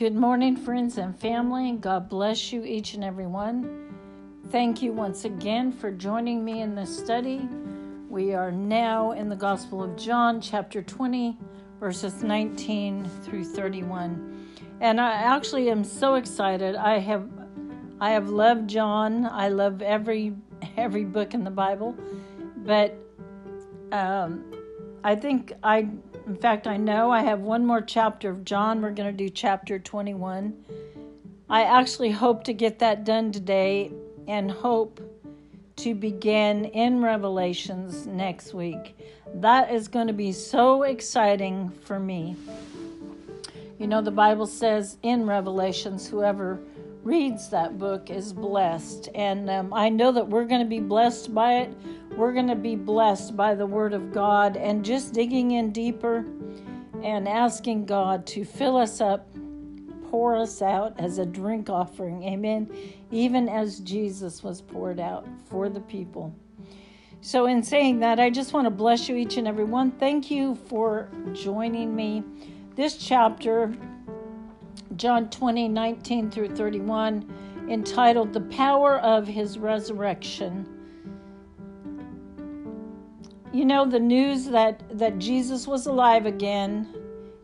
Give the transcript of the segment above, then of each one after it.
Good morning, friends and family. God bless you, each and every one. Thank you once again for joining me in this study. We are now in the Gospel of John, chapter 20, verses 19 through 31. And I actually am so excited. I have I have loved John. I love every every book in the Bible, but um, I think I in fact, I know I have one more chapter of John. We're going to do chapter 21. I actually hope to get that done today and hope to begin in Revelations next week. That is going to be so exciting for me. You know, the Bible says in Revelations, whoever reads that book is blessed. And um, I know that we're going to be blessed by it we're going to be blessed by the Word of God and just digging in deeper and asking God to fill us up, pour us out as a drink offering. Amen. Even as Jesus was poured out for the people. So, in saying that, I just want to bless you each and every one. Thank you for joining me. This chapter, John 20, 19 through 31, entitled The Power of His Resurrection you know the news that that Jesus was alive again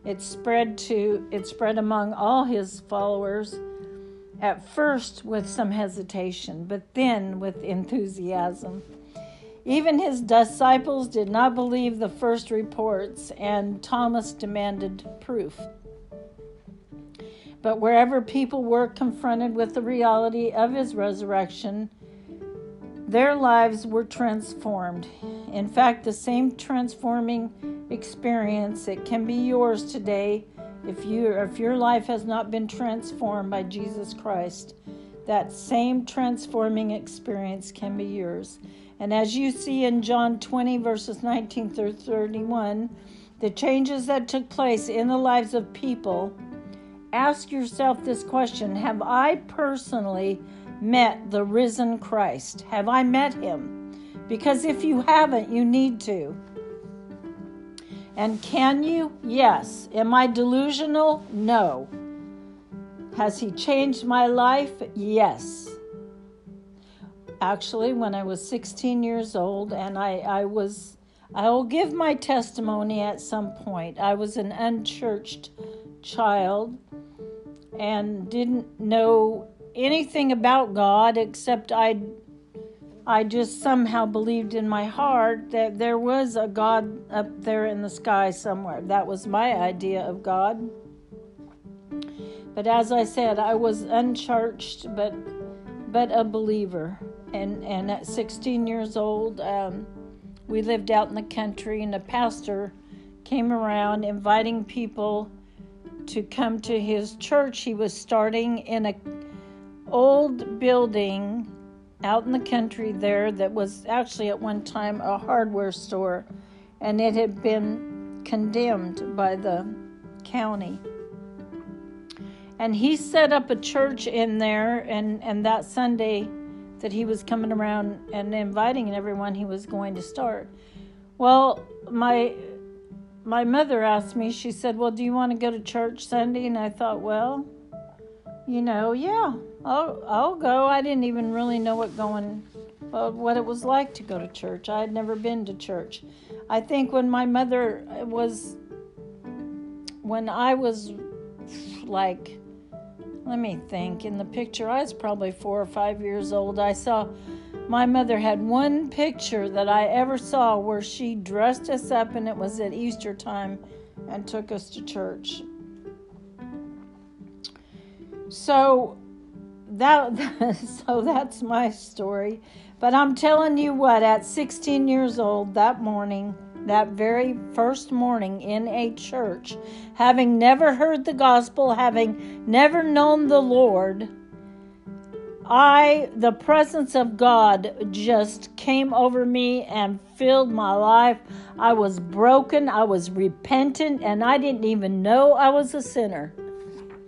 it spread to it spread among all his followers at first with some hesitation but then with enthusiasm. Even his disciples did not believe the first reports and Thomas demanded proof. But wherever people were confronted with the reality of his resurrection their lives were transformed. In fact, the same transforming experience it can be yours today if you if your life has not been transformed by Jesus Christ. That same transforming experience can be yours. And as you see in John 20 verses 19 through 31, the changes that took place in the lives of people, ask yourself this question, have I personally met the risen Christ? Have I met him? Because if you haven't, you need to. And can you? Yes. Am I delusional? No. Has he changed my life? Yes. Actually, when I was 16 years old, and I, I was, I will give my testimony at some point. I was an unchurched child and didn't know anything about God except I I just somehow believed in my heart that there was a God up there in the sky somewhere. That was my idea of God. But as I said, I was unchurched, but but a believer. And and at 16 years old, um, we lived out in the country, and a pastor came around inviting people to come to his church. He was starting in a old building out in the country there that was actually at one time a hardware store and it had been condemned by the county. And he set up a church in there and, and that Sunday that he was coming around and inviting everyone he was going to start. Well, my my mother asked me, she said, Well, do you want to go to church Sunday? And I thought, Well, you know, yeah, I'll, I'll go. I didn't even really know what going, uh, what it was like to go to church. I had never been to church. I think when my mother was, when I was like, let me think, in the picture, I was probably four or five years old. I saw my mother had one picture that I ever saw where she dressed us up, and it was at Easter time and took us to church. So that so that's my story. But I'm telling you what, at 16 years old that morning, that very first morning in a church, having never heard the gospel, having never known the Lord, I, the presence of God just came over me and filled my life. I was broken, I was repentant, and I didn't even know I was a sinner.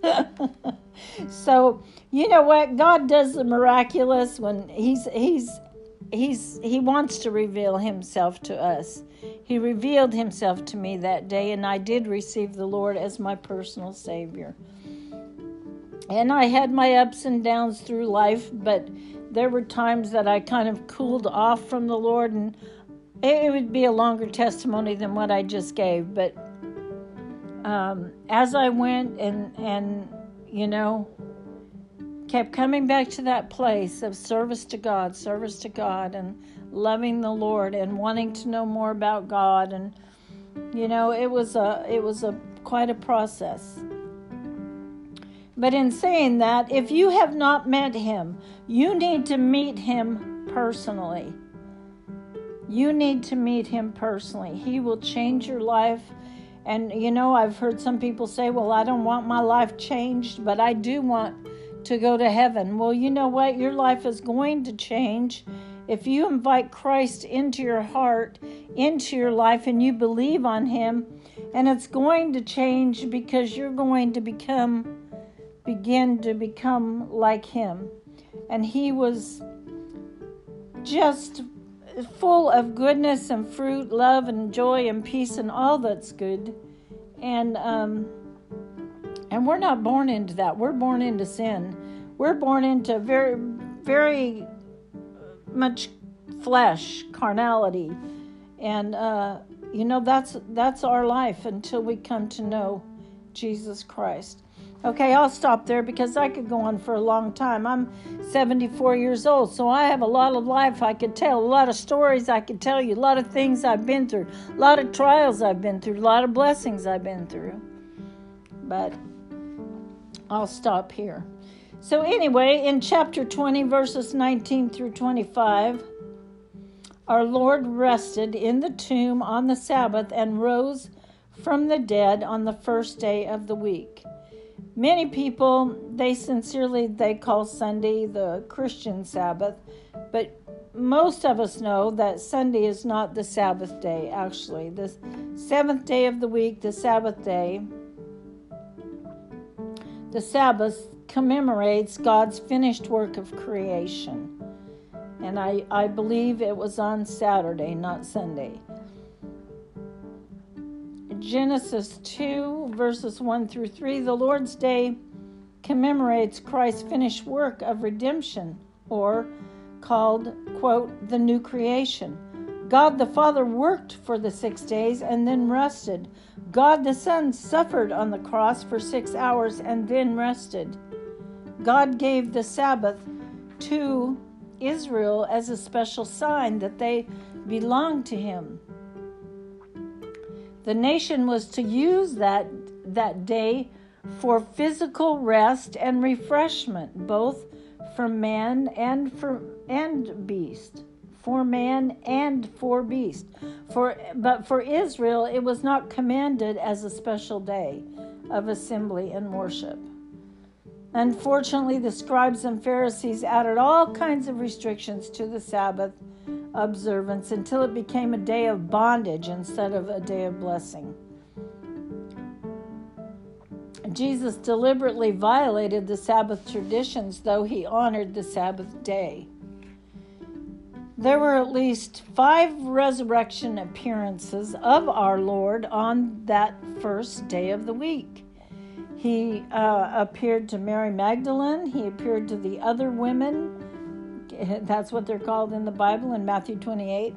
so you know what? God does the miraculous when he's he's he's he wants to reveal himself to us. He revealed himself to me that day and i did receive the lord as my personal savior. And I had my ups and downs through life, but there were times that I kind of cooled off from the Lord, and it would be a longer testimony than what I just gave. But um, as I went and and you know kept coming back to that place of service to God, service to God, and loving the Lord and wanting to know more about God, and you know it was a it was a quite a process. But in saying that, if you have not met him, you need to meet him personally. You need to meet him personally. He will change your life. And you know, I've heard some people say, Well, I don't want my life changed, but I do want to go to heaven. Well, you know what? Your life is going to change if you invite Christ into your heart, into your life, and you believe on him. And it's going to change because you're going to become begin to become like him. And he was just full of goodness and fruit, love and joy and peace and all that's good. And um, and we're not born into that. We're born into sin. We're born into very, very much flesh, carnality, and uh, you know that's that's our life until we come to know Jesus Christ. Okay, I'll stop there because I could go on for a long time. I'm 74 years old, so I have a lot of life I could tell, a lot of stories I could tell you, a lot of things I've been through, a lot of trials I've been through, a lot of blessings I've been through. But I'll stop here. So, anyway, in chapter 20, verses 19 through 25, our Lord rested in the tomb on the Sabbath and rose from the dead on the first day of the week. Many people, they sincerely they call Sunday the Christian Sabbath, but most of us know that Sunday is not the Sabbath day, actually. The seventh day of the week, the Sabbath day, the Sabbath commemorates God's finished work of creation. And I, I believe it was on Saturday, not Sunday. Genesis 2, verses 1 through 3, the Lord's Day commemorates Christ's finished work of redemption, or called, quote, the new creation. God the Father worked for the six days and then rested. God the Son suffered on the cross for six hours and then rested. God gave the Sabbath to Israel as a special sign that they belonged to Him. The nation was to use that, that day for physical rest and refreshment, both for man and for and beast, for man and for beast. For but for Israel it was not commanded as a special day of assembly and worship. Unfortunately, the scribes and Pharisees added all kinds of restrictions to the Sabbath observance until it became a day of bondage instead of a day of blessing. Jesus deliberately violated the Sabbath traditions, though he honored the Sabbath day. There were at least five resurrection appearances of our Lord on that first day of the week. He uh, appeared to Mary Magdalene, he appeared to the other women that's what they're called in the Bible in Matthew 28.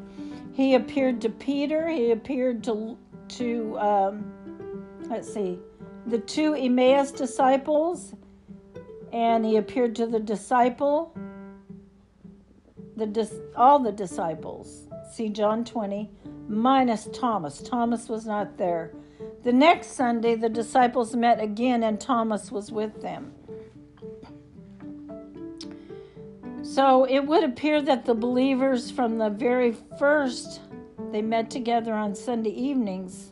He appeared to Peter. He appeared to to um, let's see, the two Emmaus disciples, and he appeared to the disciple. The dis- all the disciples. See John 20, minus Thomas. Thomas was not there. The next Sunday, the disciples met again, and Thomas was with them. So it would appear that the believers from the very first they met together on Sunday evenings,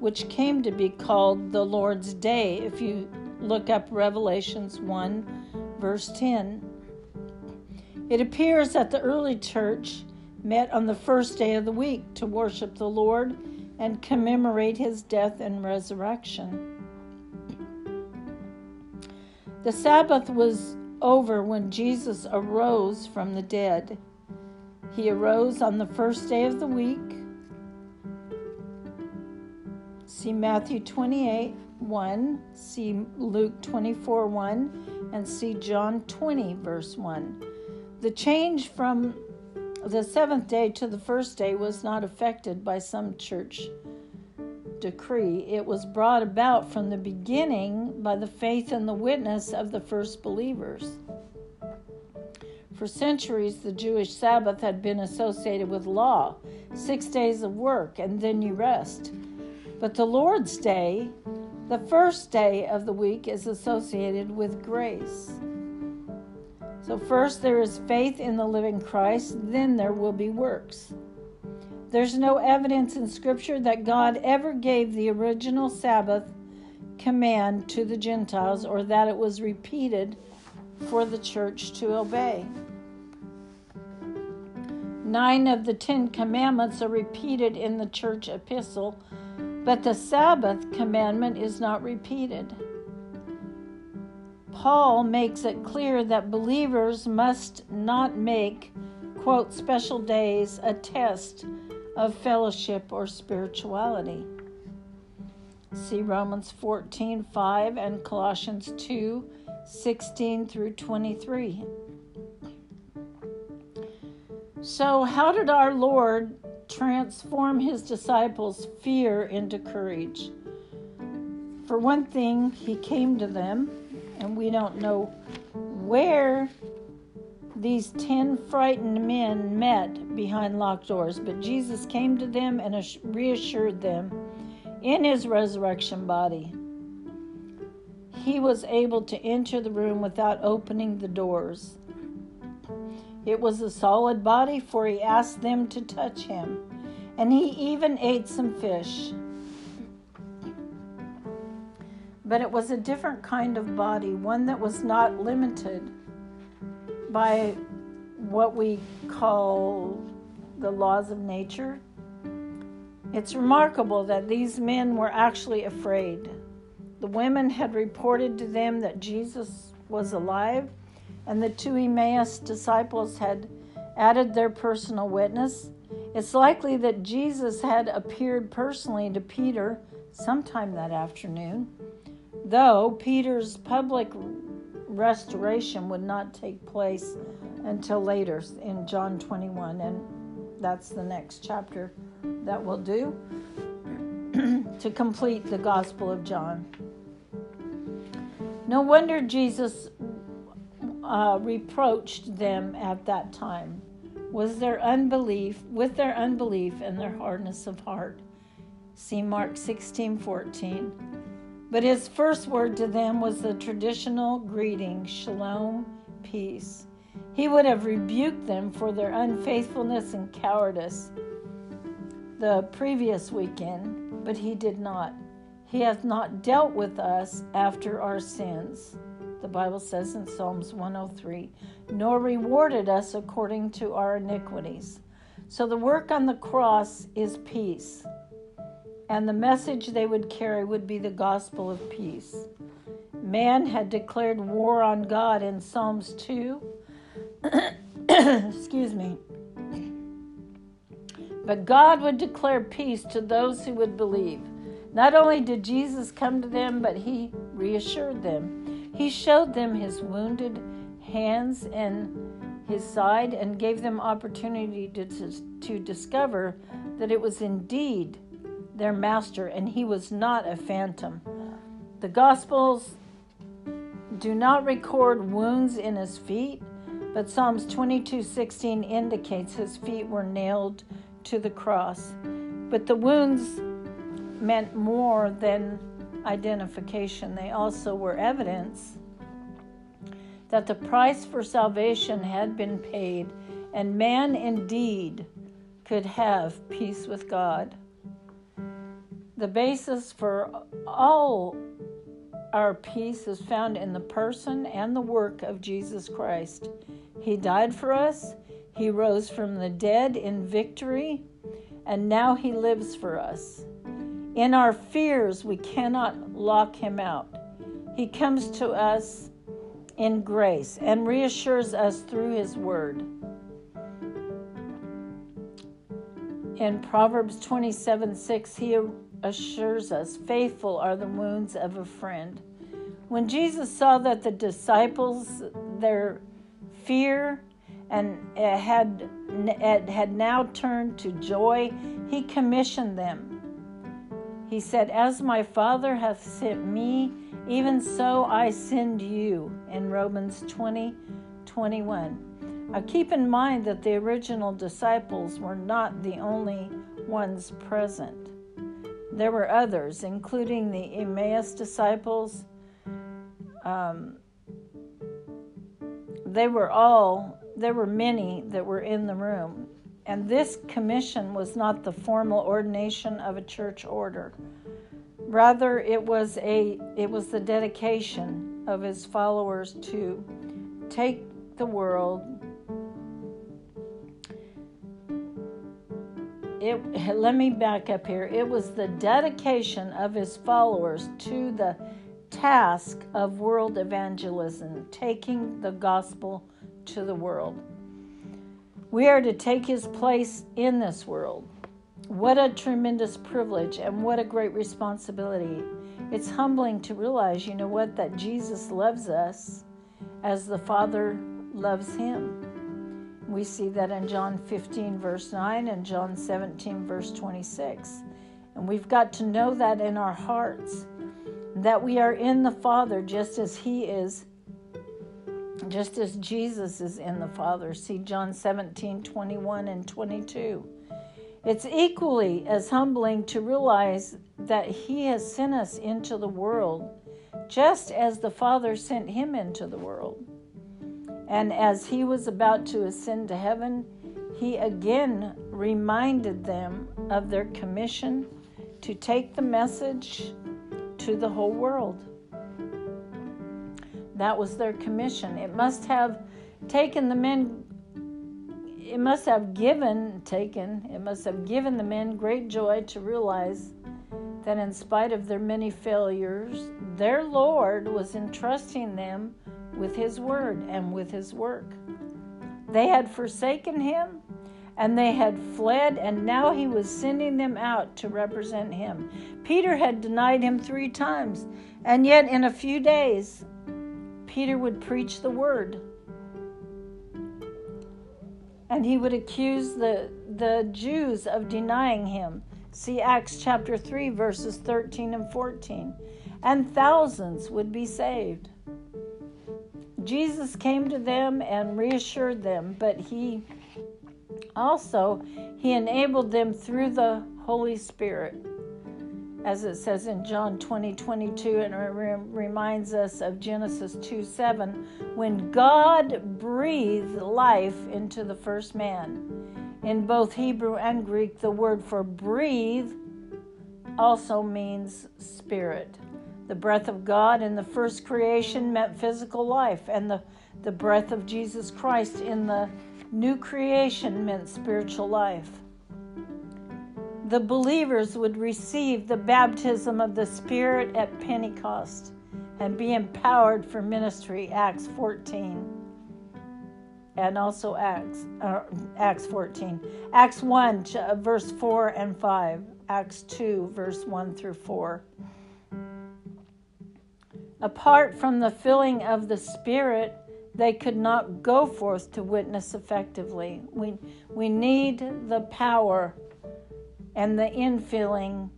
which came to be called the Lord's Day if you look up Revelations 1 verse 10. It appears that the early church met on the first day of the week to worship the Lord and commemorate his death and resurrection. The Sabbath was over when Jesus arose from the dead. He arose on the first day of the week. See Matthew 28, 1, see Luke 24 1, and see John 20, verse 1. The change from the seventh day to the first day was not affected by some church decree. It was brought about from the beginning by the faith and the witness of the first believers. For centuries, the Jewish Sabbath had been associated with law six days of work, and then you rest. But the Lord's Day, the first day of the week, is associated with grace. So, first there is faith in the living Christ, then there will be works. There's no evidence in Scripture that God ever gave the original Sabbath command to the Gentiles or that it was repeated for the church to obey. Nine of the Ten Commandments are repeated in the church epistle, but the Sabbath commandment is not repeated. Paul makes it clear that believers must not make, quote, special days a test of fellowship or spirituality. See Romans 14 5 and Colossians 2 16 through 23. So, how did our Lord transform his disciples' fear into courage? For one thing, he came to them, and we don't know where these ten frightened men met behind locked doors, but Jesus came to them and reassured them in his resurrection body. He was able to enter the room without opening the doors. It was a solid body, for he asked them to touch him, and he even ate some fish. But it was a different kind of body, one that was not limited by what we call the laws of nature. It's remarkable that these men were actually afraid. The women had reported to them that Jesus was alive and the two Emmaus disciples had added their personal witness, it's likely that Jesus had appeared personally to Peter sometime that afternoon, though Peter's public restoration would not take place until later in John 21, and that's the next chapter that we'll do to complete the Gospel of John. No wonder Jesus uh, reproached them at that time was their unbelief, with their unbelief and their hardness of heart. See Mark 16 14. But his first word to them was the traditional greeting, Shalom, peace. He would have rebuked them for their unfaithfulness and cowardice the previous weekend, but he did not. He hath not dealt with us after our sins the Bible says in Psalms 103, nor rewarded us according to our iniquities. So the work on the cross is peace, and the message they would carry would be the gospel of peace. Man had declared war on God in Psalms 2. Excuse me. But God would declare peace to those who would believe. Not only did Jesus come to them, but he reassured them. He showed them his wounded hands and his side and gave them opportunity to, to, to discover that it was indeed their master and he was not a phantom. The Gospels do not record wounds in his feet, but Psalms 22:16 indicates his feet were nailed to the cross. But the wounds meant more than identification, they also were evidence that the price for salvation had been paid, and man indeed could have peace with God. The basis for all our peace is found in the person and the work of Jesus Christ. He died for us, He rose from the dead in victory, and now He lives for us. In our fears, we cannot lock him out. He comes to us in grace and reassures us through his word. In Proverbs 27 6, he assures us faithful are the wounds of a friend. When Jesus saw that the disciples, their fear and it had, it had now turned to joy, he commissioned them. He said, As my Father hath sent me, even so I send you, in Romans 20 21. Now keep in mind that the original disciples were not the only ones present. There were others, including the Emmaus disciples. Um, they were all, there were many that were in the room. And this commission was not the formal ordination of a church order. Rather, it was a it was the dedication of his followers to take the world. It, let me back up here. It was the dedication of his followers to the task of world evangelism, taking the gospel to the world. We are to take his place in this world. What a tremendous privilege and what a great responsibility. It's humbling to realize, you know what, that Jesus loves us as the Father loves him. We see that in John 15, verse 9, and John 17, verse 26. And we've got to know that in our hearts, that we are in the Father just as He is, just as Jesus is in the Father. See John 17, 21, and 22. It's equally as humbling to realize that He has sent us into the world just as the Father sent Him into the world. And as he was about to ascend to heaven, he again reminded them of their commission to take the message to the whole world. That was their commission. It must have taken the men, it must have given, taken, it must have given the men great joy to realize that in spite of their many failures, their Lord was entrusting them with his word and with his work. They had forsaken him and they had fled, and now he was sending them out to represent him. Peter had denied him three times, and yet in a few days, Peter would preach the word. And he would accuse the, the Jews of denying him. See Acts chapter 3, verses 13 and 14. And thousands would be saved. Jesus came to them and reassured them, but he also he enabled them through the Holy Spirit. As it says in John 20, 22, and it reminds us of Genesis 2 7, when God breathed life into the first man. In both Hebrew and Greek, the word for breathe also means spirit. The breath of God in the first creation meant physical life, and the, the breath of Jesus Christ in the new creation meant spiritual life. The believers would receive the baptism of the Spirit at Pentecost and be empowered for ministry, Acts 14 and also Acts uh, Acts 14. Acts 1 verse 4 and 5. Acts 2 verse 1 through 4. Apart from the filling of the Spirit, they could not go forth to witness effectively. We, we need the power and the infilling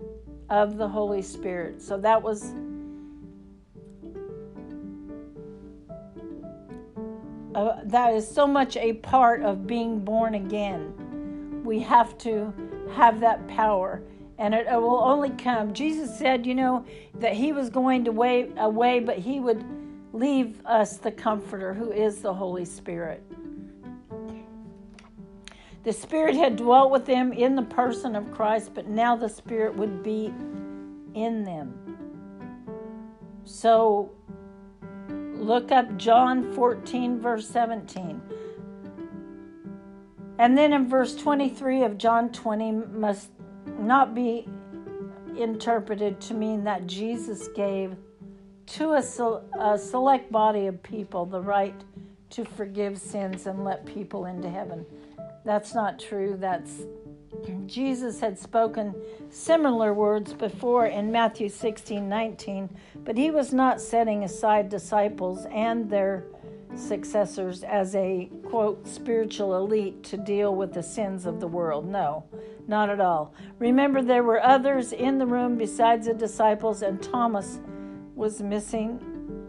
of the Holy Spirit. So that was that is so much a part of being born again. We have to have that power and it, will only come. Jesus said, you know, that he was going to way away, but he would leave us the Comforter, who is the Holy Spirit. The Spirit had dwelt with them in the person of Christ, but now the Spirit would be in them. So look up John 14, verse 17. And then in verse 23 of John 20 must not be interpreted to mean that Jesus gave to a, a, select body of people the right to forgive sins and let people into heaven. That's not true. That's Jesus had spoken similar words before in Matthew 16 19, but he was not setting aside disciples and their successors as a quote spiritual elite to deal with the sins of the world. No, not at all. Remember, there were others in the room besides the disciples, and Thomas was missing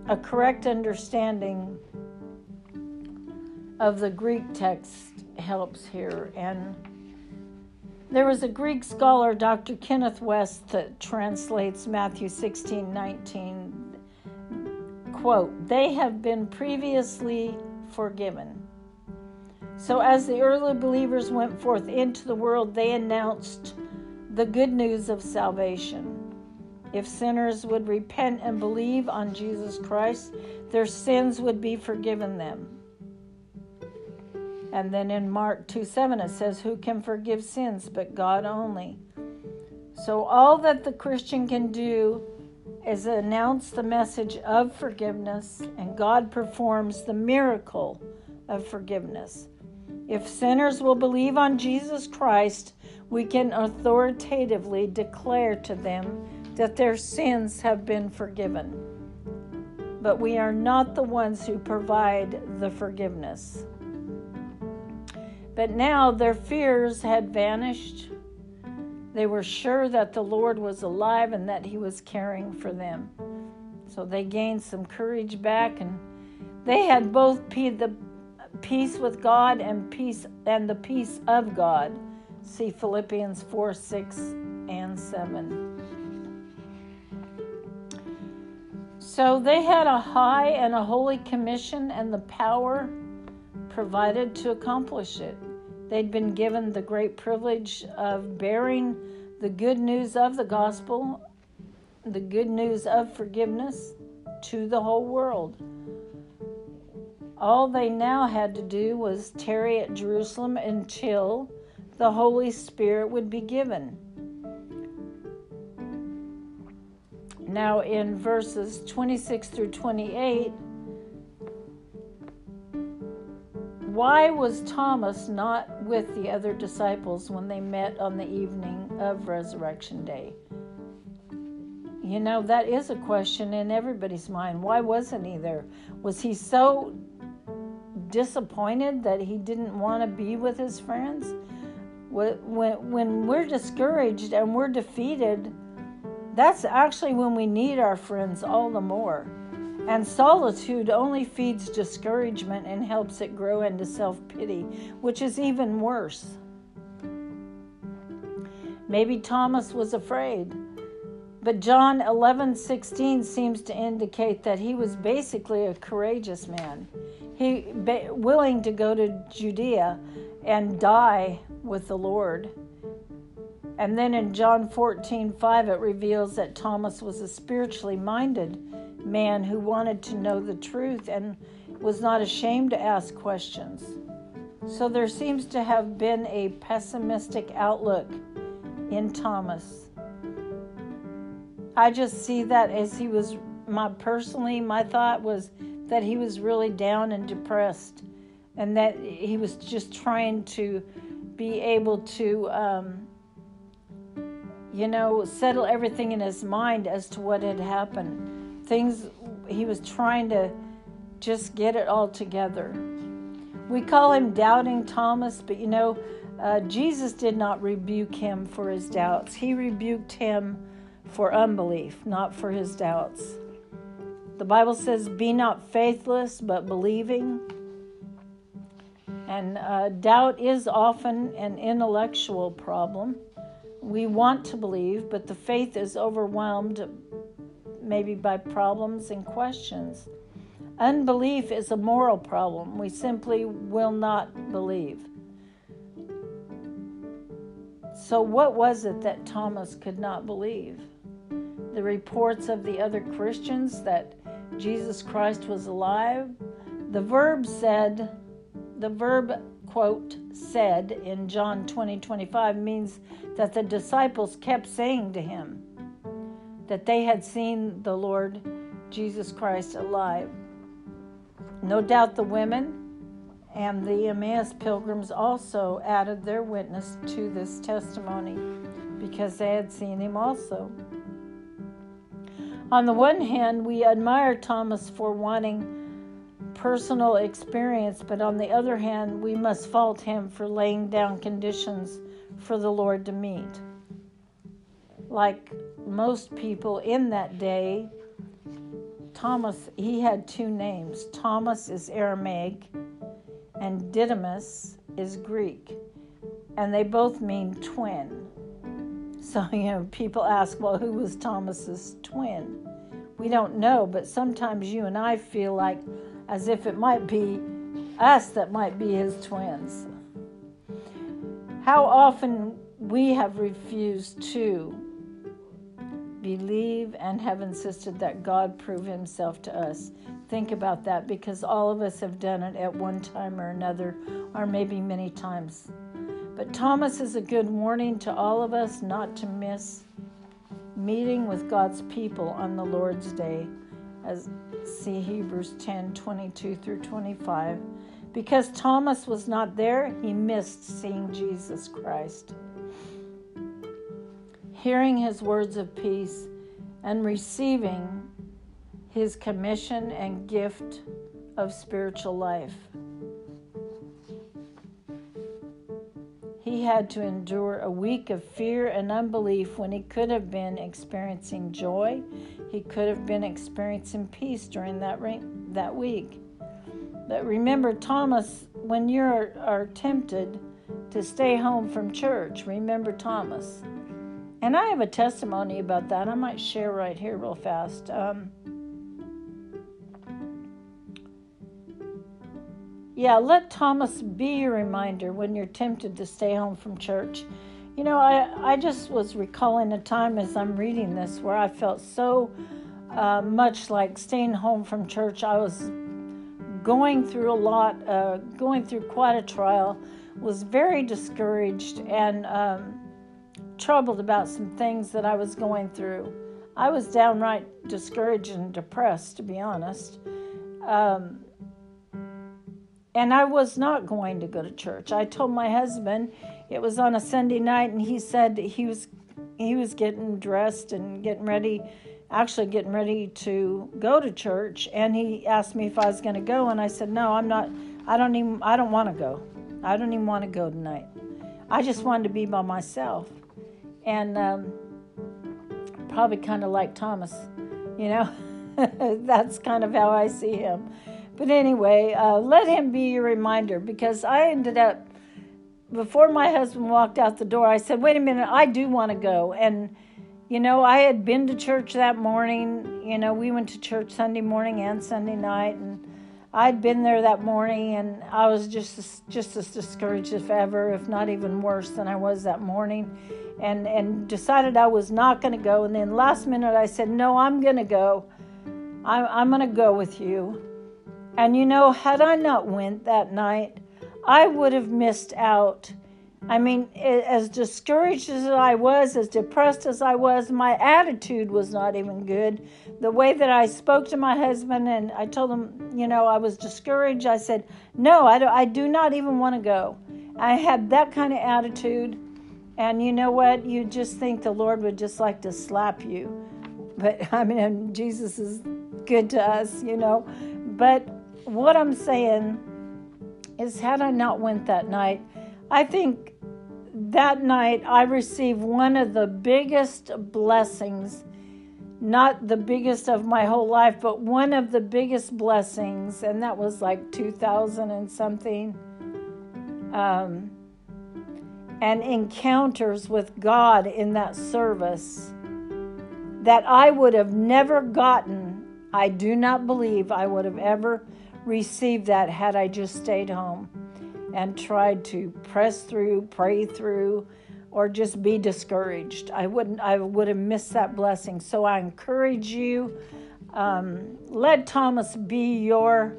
a correct understanding of the Greek text helps here. And there was a Greek scholar, Dr. Kenneth Wuest, that translates Matthew 16 19. Quote, they have been previously forgiven. So, as the early believers went forth into the world, they announced the good news of salvation. If sinners would repent and believe on Jesus Christ, their sins would be forgiven them. And then in Mark 2 7, it says, Who can forgive sins but God only? So, all that the Christian can do is announce the message of forgiveness, and God performs the miracle of forgiveness. If sinners will believe on Jesus Christ, we can authoritatively declare to them that their sins have been forgiven. But we are not the ones who provide the forgiveness. But now their fears had vanished. They were sure that the Lord was alive and that He was caring for them. So they gained some courage back and they had both the peace with God and peace and the peace of God. See Philippians 4 6 and 7. So they had a high and a holy commission and the power provided to accomplish it. They'd been given the great privilege of bearing the good news of the gospel, the good news of forgiveness to the whole world. All they now had to do was tarry at Jerusalem until the Holy Spirit would be given. Now, in verses 26 through 28, why was Thomas not with the other disciples when they met on the evening of Resurrection Day? You know, that is a question in everybody's mind. Why wasn't he there? Was he so disappointed that he didn't want to be with his friends? When, when we're discouraged and we're defeated, that's actually when we need our friends all the more. And solitude only feeds discouragement and helps it grow into self pity, which is even worse. Maybe Thomas was afraid, but John 11 16 seems to indicate that he was basically a courageous man. He willing to go to Judea and die with the Lord. And then in John 14, 5, it reveals that Thomas was a spiritually minded man who wanted to know the truth and was not ashamed to ask questions. So there seems to have been a pessimistic outlook in Thomas. I just see that as he was, my personally, my thought was that he was really down and depressed and that he was just trying to be able to um, you know, settle everything in his mind as to what had happened. Things, he was trying to just get it all together. We call him Doubting Thomas, but you know, uh, Jesus did not rebuke him for his doubts. He rebuked him for unbelief, not for his doubts. The Bible says, Be not faithless, but believing. And uh, doubt is often an intellectual problem we want to believe, but the faith is overwhelmed maybe by problems and questions. Unbelief is a moral problem. We simply will not believe. So, what was it that Thomas could not believe? The reports of the other Christians that Jesus Christ was alive? The verb said, the verb quote, said in John 20 25 means that the disciples kept saying to him that they had seen the Lord Jesus Christ alive. No doubt the women And the Emmaus pilgrims also added their witness to this testimony because they had seen him also. On the one hand, we admire Thomas for wanting personal experience, but on the other hand, we must fault him for laying down conditions for the Lord to meet. Like most people in that day, Thomas, he had two names. Thomas is Aramaic, and Didymus is Greek, and they both mean twin. So, you know, people ask, well, who was Thomas's twin? We don't know, but sometimes you and I feel like as if it might be us that might be his twins. How often we have refused to believe and have insisted that God prove himself to us. Think about that because all of us have done it at one time or another, or maybe many times. But Thomas is a good warning to all of us not to miss meeting with God's people on the Lord's day as see Hebrews 10 22 through 25. Because Thomas was not there, he missed seeing Jesus Christ. Hearing his words of peace and receiving his commission and gift of spiritual life. He had to endure a week of fear and unbelief when he could have been experiencing joy. He could have been experiencing peace during that, that week. But remember, Thomas, when you are tempted to stay home from church, remember Thomas. And I have a testimony about that. I might share right here, real fast. Um, Yeah, let Thomas be your reminder when you're tempted to stay home from church. You know, I, I just was recalling a time as I'm reading this where I felt so uh, much like staying home from church. I was going through a lot, uh, going through quite a trial, was very discouraged and um, troubled about some things that I was going through. I was downright discouraged and depressed, to be honest. Um, and I was not going to go to church. I told my husband it was on a Sunday night, and he said he was he was getting dressed and getting ready, actually getting ready to go to church. And he asked me if I was going to go, and I said no, I'm not. I don't even. I don't want to go. I don't even want to go tonight. I just wanted to be by myself, and um, probably kind of like Thomas, you know. That's kind of how I see him. But anyway, uh, let him be your reminder because I ended up, before my husband walked out the door, I said, wait a minute, I do want to go. And, you know, I had been to church that morning. You know, we went to church Sunday morning and Sunday night. And I'd been there that morning and I was just, just as discouraged as ever, if not even worse than I was that morning. And, and decided I was not going to go. And then last minute I said, no, I'm going to go. I'm, I'm going to go with you. And you know, had I not went that night, I would have missed out. I mean, as discouraged as I was, as depressed as I was, my attitude was not even good. The way that I spoke to my husband and I told him, you know, I was discouraged, I said, No, I I do not even want to go. I had that kind of attitude. And you know what? You just think the Lord would just like to slap you. But I mean, Jesus is good to us, you know. But what I'm saying is, had I not went that night, I think that night I received one of the biggest blessings, not the biggest of my whole life, but one of the biggest blessings, and that was like 2000 and something. Um, and encounters with God in that service that I would have never gotten. I do not believe I would have ever received that had I just stayed home and tried to press through, pray through, or just be discouraged. I wouldn't. I would have missed that blessing. So I encourage you. Um, let Thomas be your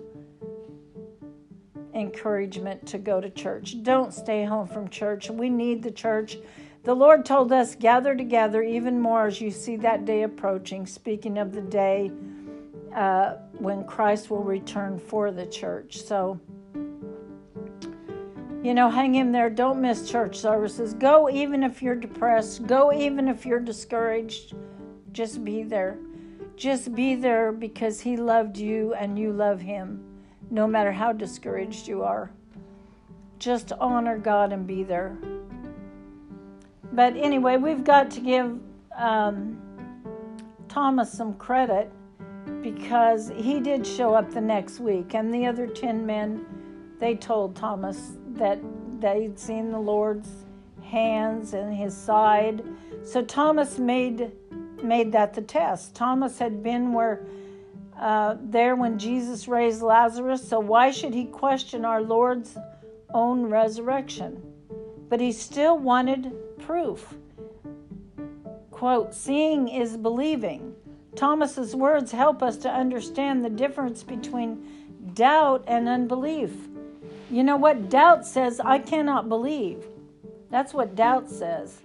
encouragement to go to church. Don't stay home from church. We need the church. The Lord told us, gather together even more as you see that day approaching. Speaking of the day uh, when Christ will return for the church. So You know, hang in there. Don't miss church services. Go even if you're depressed. Go even if you're discouraged. Just be there. Just be there because He loved you and you love Him, no matter how discouraged you are. Just honor God and be there. But anyway, we've got to give um, Thomas some credit because he did show up the next week, and the other 10 men, they told Thomas that they'd seen the Lord's hands and his side. So Thomas made made that the test. Thomas had been where uh, there when Jesus raised Lazarus, so why should he question our Lord's own resurrection? But he still wanted proof. Quote, seeing is believing. Thomas's words help us to understand the difference between doubt and unbelief. You know what? Doubt says, I cannot believe. That's what doubt says.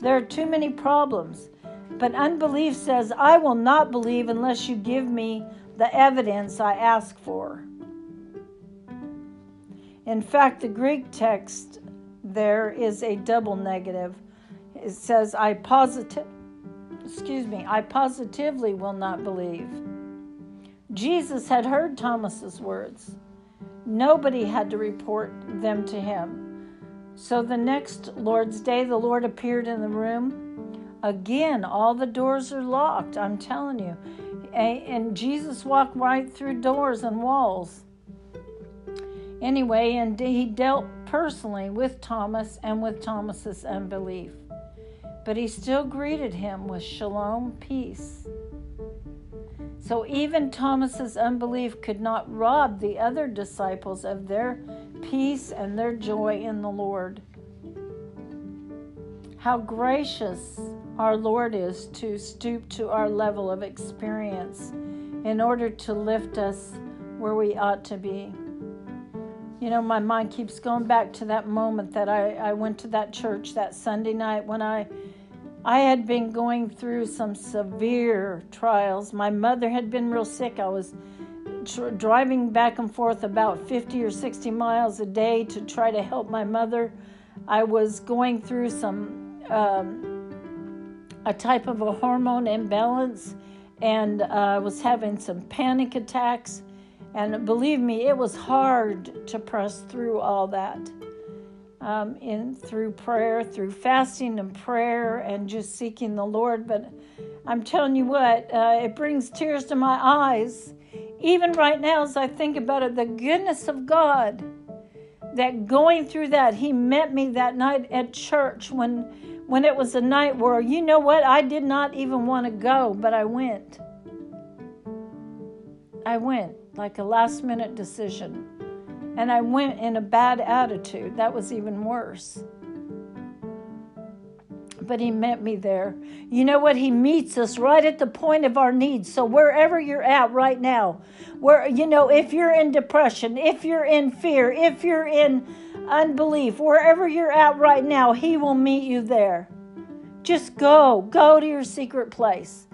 There are too many problems. But unbelief says, I will not believe unless you give me the evidence I ask for. In fact, the Greek text there is a double negative. It says, I positive excuse me, I positively will not believe. Jesus had heard Thomas's words. Nobody had to report them to him. So the next Lord's Day, the Lord appeared in the room. Again, all the doors are locked, I'm telling you. And Jesus walked right through doors and walls. Anyway, and he dealt personally with Thomas and with Thomas's unbelief. But he still greeted him with shalom, peace. So even Thomas's unbelief could not rob the other disciples of their peace and their joy in the Lord. How gracious our Lord is to stoop to our level of experience in order to lift us where we ought to be. You know, my mind keeps going back to that moment that I, I went to that church that Sunday night when I I had been going through some severe trials. My mother had been real sick. I was tr- driving back and forth about 50 or 60 miles a day to try to help my mother. I was going through some um, a type of a hormone imbalance and I uh, was having some panic attacks. And believe me, it was hard to press through all that um, in through prayer, through fasting and prayer, and just seeking the Lord. But I'm telling you what, uh, it brings tears to my eyes, even right now as I think about it. The goodness of God, that going through that, He met me that night at church when when it was a night where you know what, I did not even want to go, but I went. I went like a last minute decision. And I went in a bad attitude. That was even worse. But he met me there. You know what? He meets us right at the point of our needs. So wherever you're at right now, where you know, if you're in depression, if you're in fear, if you're in unbelief, wherever you're at right now, he will meet you there. Just go. Go to your secret place.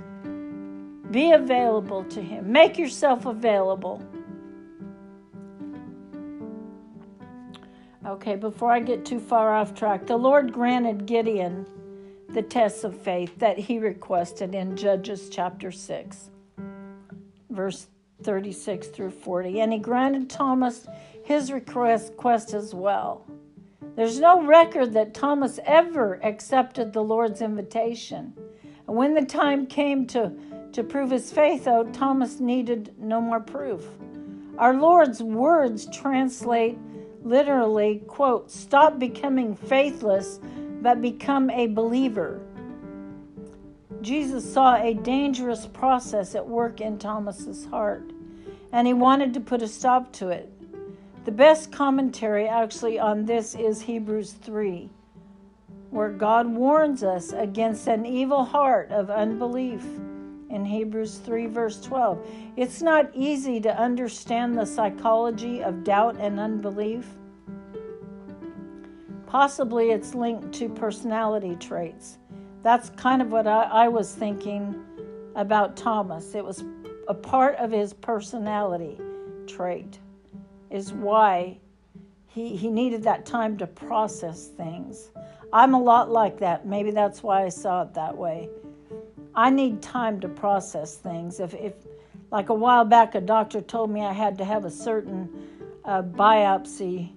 Be available to him. Make yourself available. Okay, before I get too far off track, the Lord granted Gideon the tests of faith that he requested in Judges chapter 6, verse 36 through 40. And he granted Thomas his request as well. There's no record that Thomas ever accepted the Lord's invitation. And when the time came to, to prove his faith, though, Thomas needed no more proof. Our Lord's words translate literally, quote, stop becoming faithless, but become a believer. Jesus saw a dangerous process at work in Thomas's heart, and he wanted to put a stop to it. The best commentary actually on this is Hebrews 3, where God warns us against an evil heart of unbelief in Hebrews 3, verse 12. It's not easy to understand the psychology of doubt and unbelief. Possibly it's linked to personality traits. That's kind of what I, I was thinking about Thomas. It was a part of his personality trait, is why he, he needed that time to process things. I'm a lot like that. Maybe that's why I saw it that way. I need time to process things. If, if like a while back, a doctor told me I had to have a certain uh, biopsy,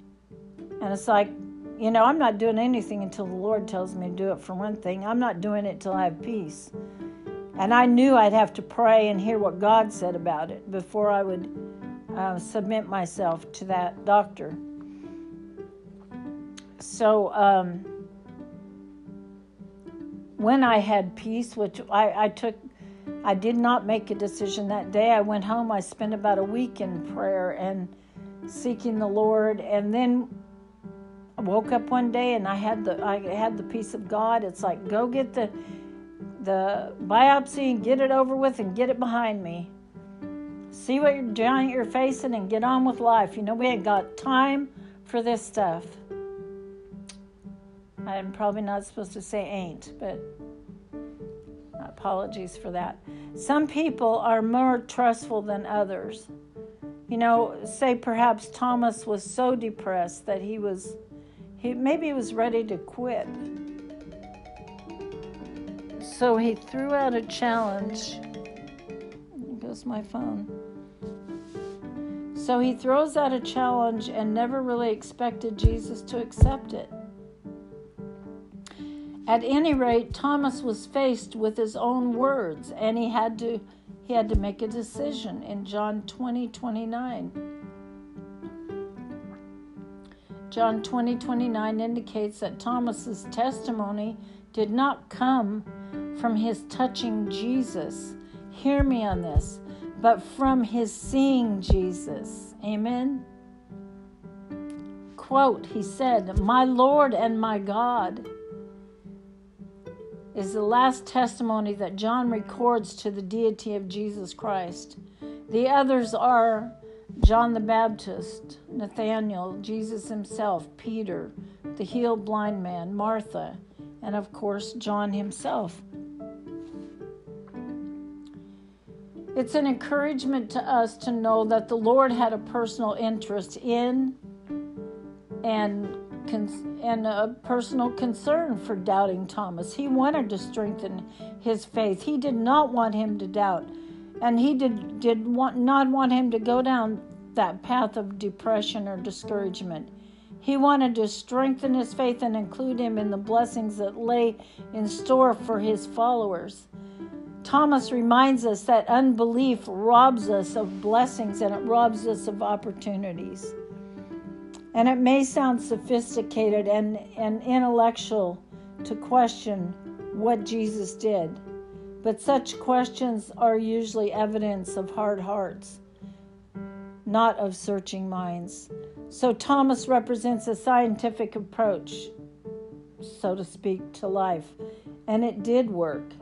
and it's like, you know, I'm not doing anything until the Lord tells me to do it. For one thing, I'm not doing it till I have peace. And I knew I'd have to pray and hear what God said about it before I would uh, submit myself to that doctor. So, um, when I had peace, which I, I took, I did not make a decision that day. I went home. I spent about a week in prayer and seeking the Lord, and then I woke up one day and I had the I had the peace of God. It's like go get the the biopsy and get it over with and get it behind me. See what you're facing and get on with life. You know we ain't got time for this stuff. I'm probably not supposed to say ain't, but apologies for that. Some people are more trustful than others. You know, say perhaps Thomas was so depressed that he was, he maybe he was ready to quit. So he threw out a challenge. There goes my phone. So he throws out a challenge and never really expected Jesus to accept it. At any rate, Thomas was faced with his own words and he had to he had to make a decision in John 20 29. John 20 29 indicates that Thomas's testimony did not come from his touching Jesus. Hear me on this, but from his seeing Jesus. Amen. Quote, he said, My Lord and my God is the last testimony that John records to the deity of Jesus Christ. The others are John the Baptist, Nathanael, Jesus himself, Peter, the healed blind man, Martha, and of course, John himself. It's an encouragement to us to know that the Lord had a personal interest in and and a personal concern for doubting Thomas. He wanted to strengthen his faith. He did not want him to doubt, and he did did want, not want him to go down that path of depression or discouragement. He wanted to strengthen his faith and include him in the blessings that lay in store for his followers. Thomas reminds us that unbelief robs us of blessings and it robs us of opportunities. And it may sound sophisticated and, and intellectual to question what Jesus did, but such questions are usually evidence of hard hearts, not of searching minds. So Thomas represents a scientific approach, so to speak, to life. And it did work.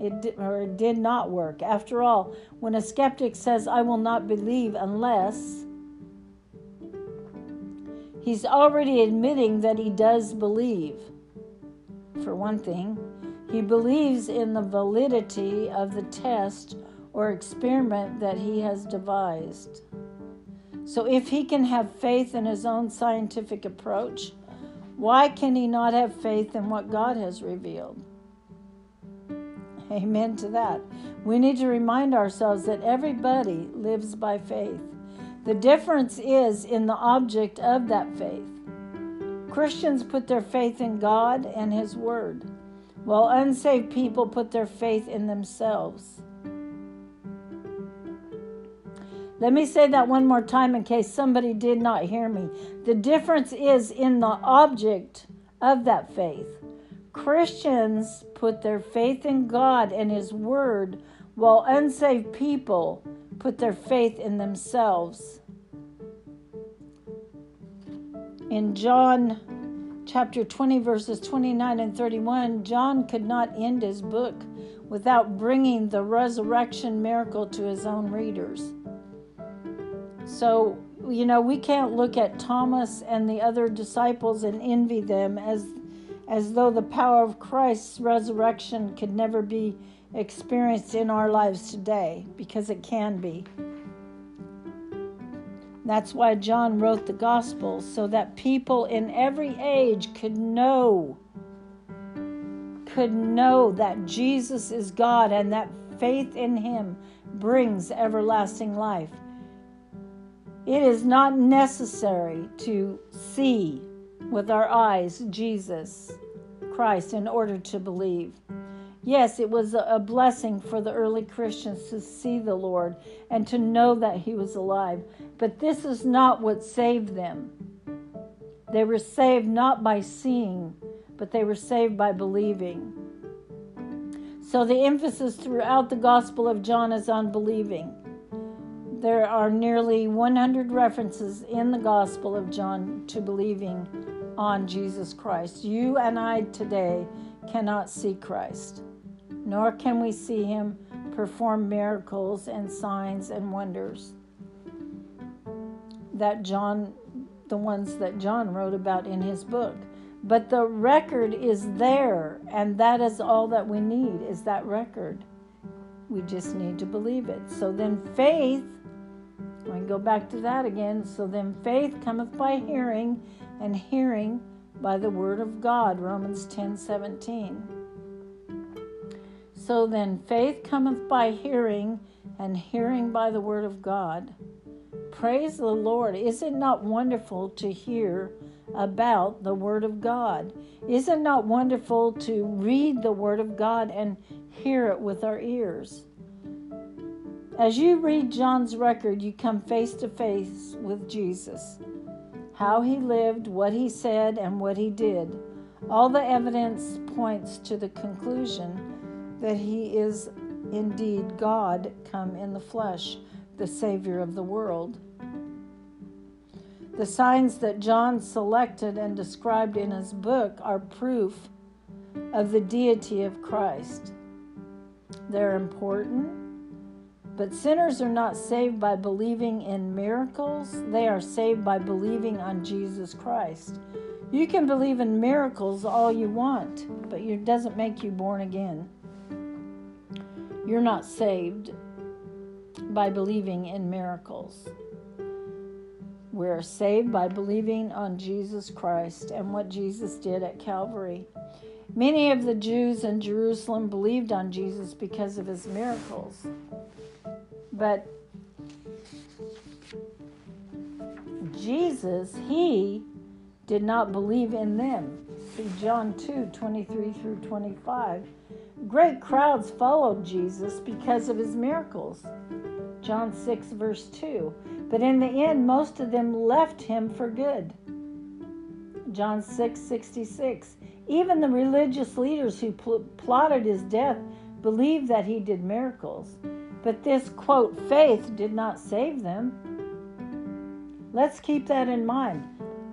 It did, or it did not work. After all, when a skeptic says, I will not believe unless, he's already admitting that he does believe. For one thing, he believes in the validity of the test or experiment that he has devised. So, if he can have faith in his own scientific approach, why can he not have faith in what God has revealed? Amen to that. We need to remind ourselves that everybody lives by faith. The difference is in the object of that faith. Christians put their faith in God and His Word, while unsaved people put their faith in themselves. Let me say that one more time in case somebody did not hear me. The difference is in the object of that faith. Christians put their faith in God and His Word, while unsaved people put their faith in themselves. In John chapter 20, verses 29 and 31, John could not end his book without bringing the resurrection miracle to his own readers. So, you know, we can't look at Thomas and the other disciples and envy them as as though the power of Christ's resurrection could never be experienced in our lives today, because it can be. That's why John wrote the Gospels, so that people in every age could know, could know that Jesus is God and that faith in Him brings everlasting life. It is not necessary to see with our eyes Jesus Christ in order to believe. Yes, it was a blessing for the early Christians to see the Lord and to know that He was alive. But this is not what saved them. They were saved not by seeing, but they were saved by believing. So the emphasis throughout the Gospel of John is on believing. There are nearly 100 references in the Gospel of John to believing on Jesus Christ. You and I today cannot see Christ, nor can we see him perform miracles and signs and wonders that John, the ones that John wrote about in his book. But the record is there, and that is all that we need is that record. We just need to believe it. So then faith, I go back to that again. So then faith cometh by hearing, and hearing by the word of God. Romans 10 17. So then faith cometh by hearing, and hearing by the word of God. Praise the Lord. Is it not wonderful to hear about the Word of God. Is it not wonderful to read the Word of God and hear it with our ears? As you read John's record, you come face to face with Jesus. How he lived, what he said, and what he did. All the evidence points to the conclusion that he is indeed God come in the flesh, the Savior of the world. The signs that John selected and described in his book are proof of the deity of Christ. They're important, but sinners are not saved by believing in miracles, they are saved by believing on Jesus Christ. You can believe in miracles all you want, but it doesn't make you born again. You're not saved by believing in miracles. We're saved by believing on Jesus Christ and what Jesus did at Calvary. Many of the Jews in Jerusalem believed on Jesus because of his miracles. But Jesus, he did not believe in them. See John 2 23 through 25. Great crowds followed Jesus because of his miracles. John 6, verse 2. But in the end, most of them left him for good. John 6 66. Even the religious leaders who pl- plotted his death believed that he did miracles. But this, quote, faith did not save them. Let's keep that in mind.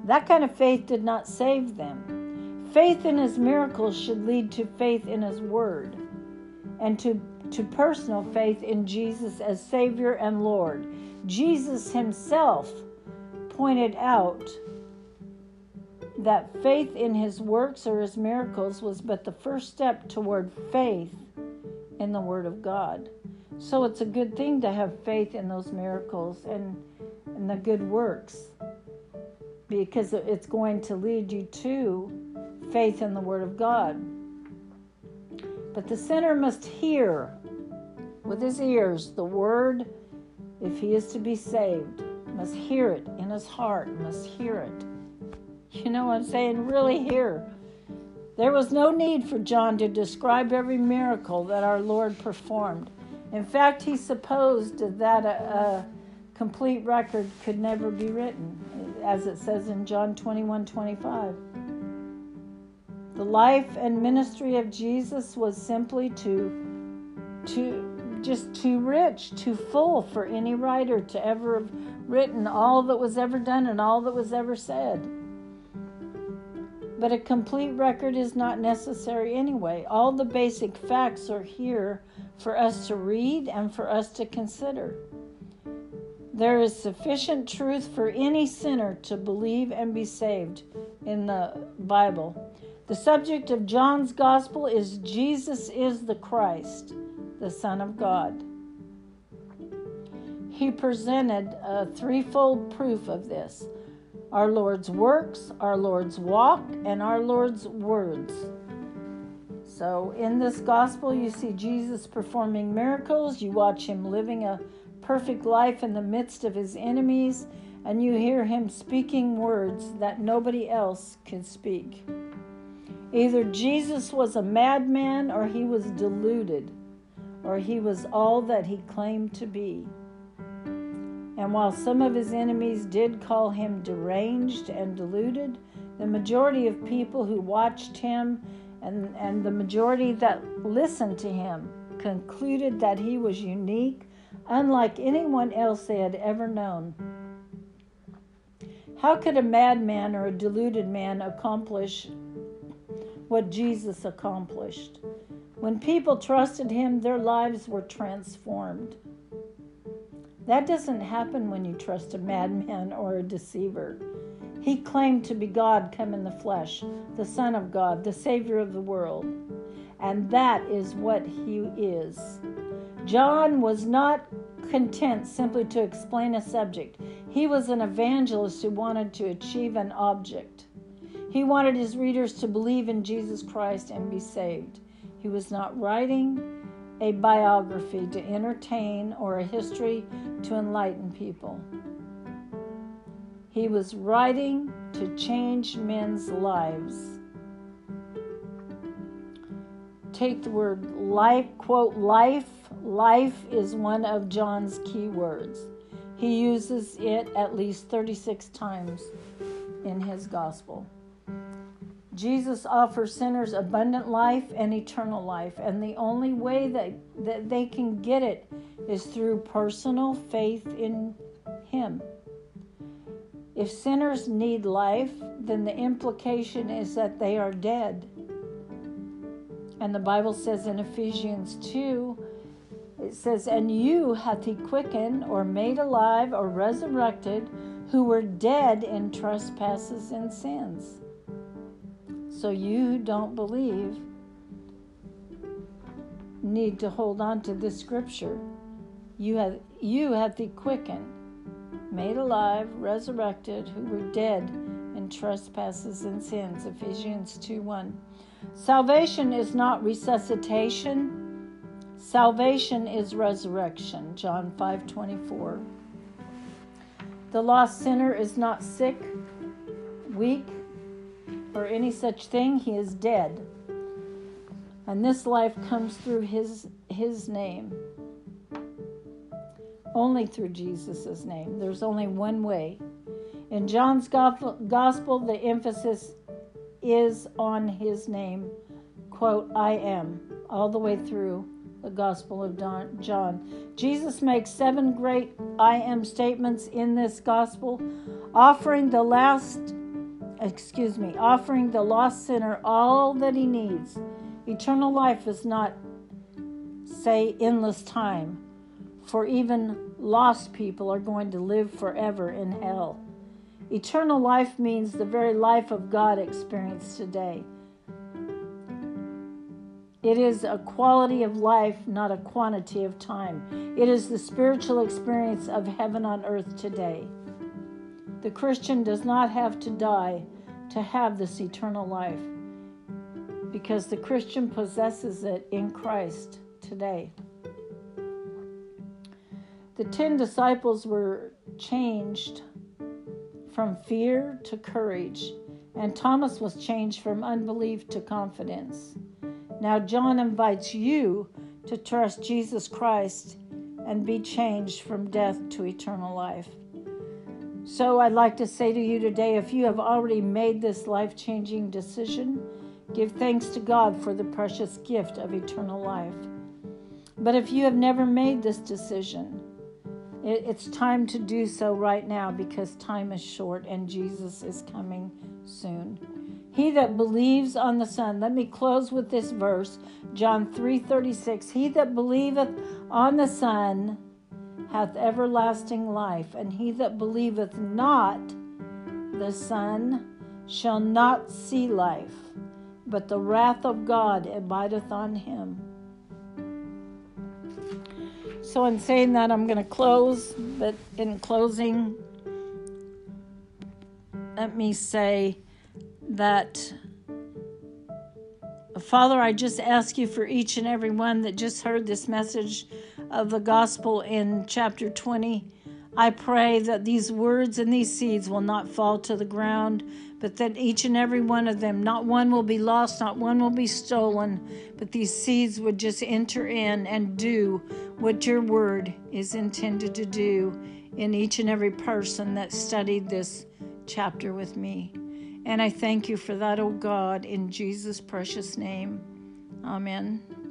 That kind of faith did not save them. Faith in his miracles should lead to faith in his word and to, to personal faith in Jesus as Savior and Lord. Jesus himself pointed out that faith in his works or his miracles was but the first step toward faith in the Word of God. So it's a good thing to have faith in those miracles and, and the good works because it's going to lead you to faith in the Word of God. But the sinner must hear with his ears the Word if he is to be saved, must hear it in his heart, must hear it. You know what I'm saying? Really hear. There was no need for John to describe every miracle that our Lord performed. In fact, he supposed that a, a complete record could never be written, as it says in John 21 25. The life and ministry of Jesus was simply too, to just too rich, too full for any writer to ever have written all that was ever done and all that was ever said. But a complete record is not necessary anyway. All the basic facts are here for us to read and for us to consider. There is sufficient truth for any sinner to believe and be saved in the Bible. The subject of John's gospel is Jesus is the Christ the Son of God. he presented a threefold proof of this our Lord's works, our Lord's walk, and our Lord's words. So, in this gospel, you see Jesus performing miracles, you watch him living a perfect life in the midst of his enemies, and you hear him speaking words that nobody else could speak. Either Jesus was a madman or he was deluded, or he was all that he claimed to be. And while some of his enemies did call him deranged and deluded, the majority of people who watched him and, and the majority that listened to him concluded that he was unique, unlike anyone else they had ever known. How could a madman or a deluded man accomplish what Jesus accomplished? When people trusted him, their lives were transformed. That doesn't happen when you trust a madman or a deceiver. He claimed to be God come in the flesh, the Son of God, the Savior of the world. And that is what he is. John was not content simply to explain a subject, he was an evangelist who wanted to achieve an object. He wanted his readers to believe in Jesus Christ and be saved. He was not writing a biography to entertain or a history to enlighten people. He was writing to change men's lives. Take the word life, quote, life. Life is one of John's key words. He uses it at least 36 times in his gospel. Jesus offers sinners abundant life and eternal life, and the only way that, that they can get it is through personal faith in Him. If sinners need life, then the implication is that they are dead. And the Bible says in Ephesians 2, it says, And you hath he quickened, or made alive, or resurrected, who were dead in trespasses and sins so you who don't believe need to hold on to this scripture. You have you have the quickened, made alive, resurrected, who were dead in trespasses and sins. Ephesians 2 1. Salvation is not resuscitation. Salvation is resurrection. John 5 24. The lost sinner is not sick, weak, or any such thing, he is dead. And this life comes through his, his name. Only through Jesus' name. There's only one way. In John's gospel, the emphasis is on his name. Quote, I am, all the way through the Gospel of John. Jesus makes seven great I am statements in this gospel, offering the last excuse me, offering the lost sinner all that he needs. Eternal life is not, say, endless time, for even lost people are going to live forever in hell. Eternal life means the very life of God experienced today. It is a quality of life, not a quantity of time. It is the spiritual experience of heaven on earth today. The Christian does not have to die to have this eternal life because the Christian possesses it in Christ today. The ten disciples were changed from fear to courage, and Thomas was changed from unbelief to confidence. Now, John invites you to trust Jesus Christ and be changed from death to eternal life. So I'd like to say to you today if you have already made this life changing decision, give thanks to God for the precious gift of eternal life. But if you have never made this decision, it's time to do so right now because time is short and Jesus is coming soon. He that believes on the Son. Let me close with this verse, John 3:36. He that believeth on the Son hath everlasting life, and he that believeth not the Son shall not see life, but the wrath of God abideth on him. So, in saying that, I'm going to close, but in closing, let me say that, Father, I just ask you for each and every one that just heard this message of the gospel in chapter 20. I pray that these words and these seeds will not fall to the ground, but that each and every one of them, not one will be lost, not one will be stolen, but these seeds would just enter in and do what your word is intended to do in each and every person that studied this chapter with me. And I thank you for that, O oh God, in Jesus' precious name. Amen.